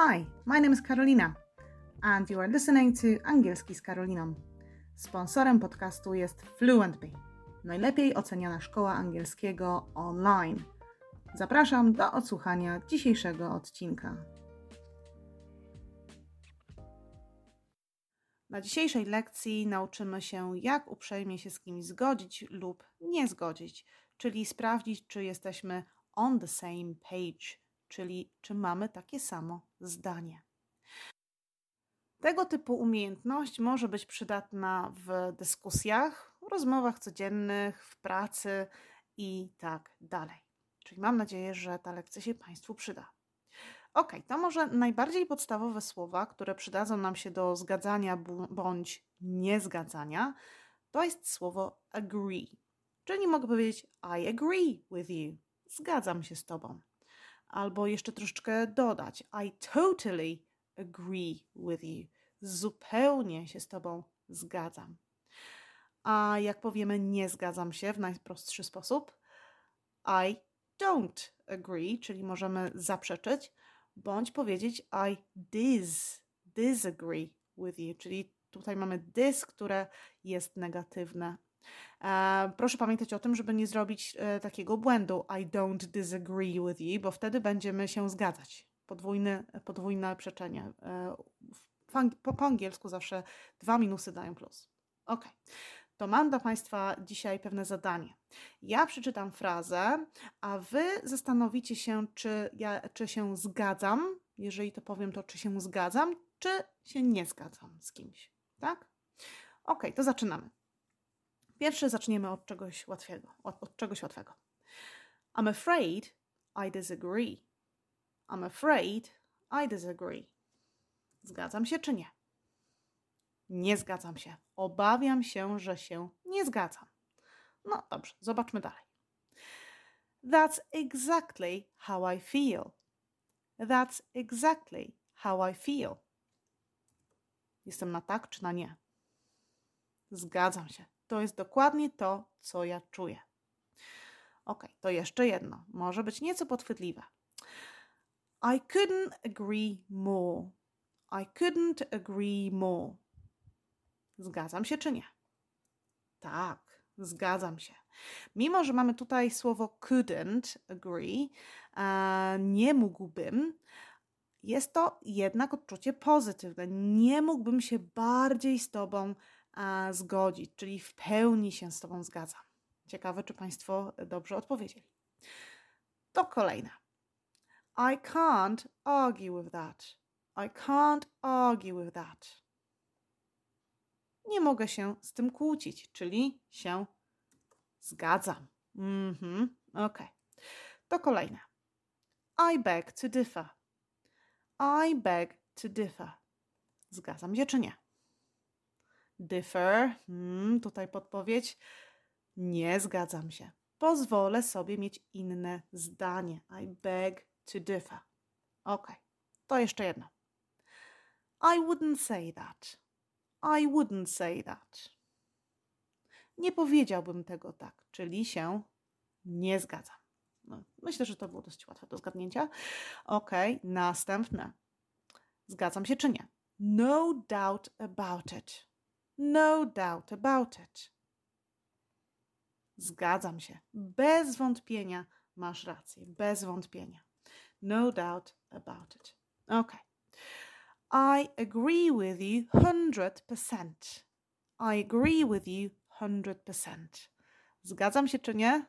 Hi, my name is Karolina and you are listening to Angielski z Karoliną. Sponsorem podcastu jest FluentBee, najlepiej oceniana szkoła angielskiego online. Zapraszam do odsłuchania dzisiejszego odcinka. Na dzisiejszej lekcji nauczymy się, jak uprzejmie się z kimś zgodzić lub nie zgodzić, czyli sprawdzić, czy jesteśmy on the same page, czyli czy mamy takie samo zdanie. Tego typu umiejętność może być przydatna w dyskusjach, rozmowach codziennych, w pracy i tak dalej. Czyli mam nadzieję, że ta lekcja się Państwu przyda. Ok, to może najbardziej podstawowe słowa, które przydadzą nam się do zgadzania bądź niezgadzania, to jest słowo agree. Czyli mogę powiedzieć I agree with you. Zgadzam się z Tobą. Albo jeszcze troszeczkę dodać I totally agree with you. Zupełnie się z Tobą zgadzam. A jak powiemy nie zgadzam się w najprostszy sposób, I don't agree, czyli możemy zaprzeczyć, bądź powiedzieć I dis, disagree with you, czyli tutaj mamy dis, które jest negatywne. E, proszę pamiętać o tym, żeby nie zrobić e, takiego błędu I don't disagree with you, bo wtedy będziemy się zgadzać. Podwójne, podwójne przeczenie. E, po, po angielsku zawsze dwa minusy dają plus. Ok. To mam dla Państwa dzisiaj pewne zadanie. Ja przeczytam frazę, a Wy zastanowicie się, czy, ja, czy się zgadzam. Jeżeli to powiem, to czy się zgadzam, czy się nie zgadzam z kimś. Tak? Ok, to zaczynamy. Pierwsze zaczniemy od czegoś łatwego. Od, od czegoś łatwego. I'm afraid I disagree. I'm afraid I disagree. Zgadzam się czy nie? Nie zgadzam się. Obawiam się, że się nie zgadzam. No dobrze, zobaczmy dalej. That's exactly how I feel. That's exactly how I feel. Jestem na tak czy na nie? Zgadzam się. To jest dokładnie to, co ja czuję. Ok, to jeszcze jedno. Może być nieco podchwytliwe. I couldn't agree more. I couldn't agree more. Zgadzam się czy nie? Tak, zgadzam się. Mimo, że mamy tutaj słowo couldn't agree, nie mógłbym, jest to jednak odczucie pozytywne. Nie mógłbym się bardziej z Tobą zgodzić, czyli w pełni się z Tobą zgadzam. Ciekawe, czy Państwo dobrze odpowiedzieli. To kolejne. I can't argue with that. I can't argue with that. Nie mogę się z tym kłócić, czyli się zgadzam. Mhm, ok. To kolejne. I beg to differ. I beg to differ. Zgadzam się czy nie? Differ, hmm, tutaj podpowiedź. Nie zgadzam się. Pozwolę sobie mieć inne zdanie. I beg to differ. Ok, to jeszcze jedno. I wouldn't say that. I wouldn't say that. Nie powiedziałbym tego tak, czyli się nie zgadzam. No, myślę, że to było dość łatwe do zgadnięcia. Ok, następne. Zgadzam się czy nie? No doubt about it. No doubt about it. Zgadzam się. Bez wątpienia masz rację. Bez wątpienia. No doubt about it. Ok. I agree with you 100%. I agree with you 100%. Zgadzam się czy nie?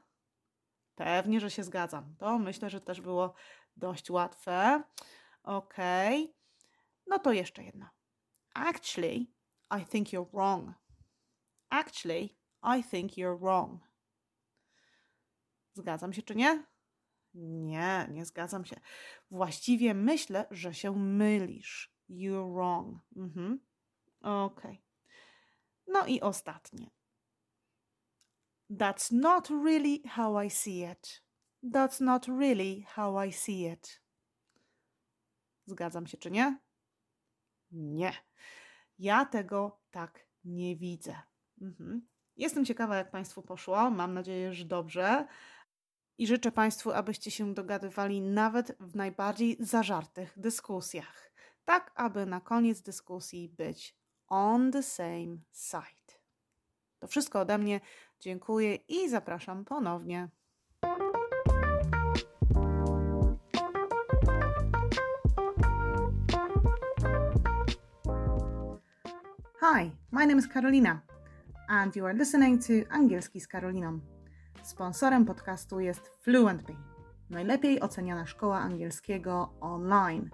Pewnie, że się zgadzam. To myślę, że też było dość łatwe. Ok. No to jeszcze jedno. Actually, I think you're wrong. Actually, I think you're wrong. Zgadzam się czy nie? Nie, nie zgadzam się. Właściwie myślę, że się mylisz. You're wrong. Mhm. Ok. No i ostatnie. That's not really how I see it. That's not really how I see it. Zgadzam się czy nie? Nie. Ja tego tak nie widzę. Mhm. Jestem ciekawa, jak Państwu poszło. Mam nadzieję, że dobrze. I życzę Państwu, abyście się dogadywali nawet w najbardziej zażartych dyskusjach, tak aby na koniec dyskusji być on the same side. To wszystko ode mnie. Dziękuję i zapraszam ponownie. Hi, my name is Karolina and you are listening to Angielski z Karoliną. Sponsorem podcastu jest Fluently, najlepiej oceniana szkoła angielskiego online.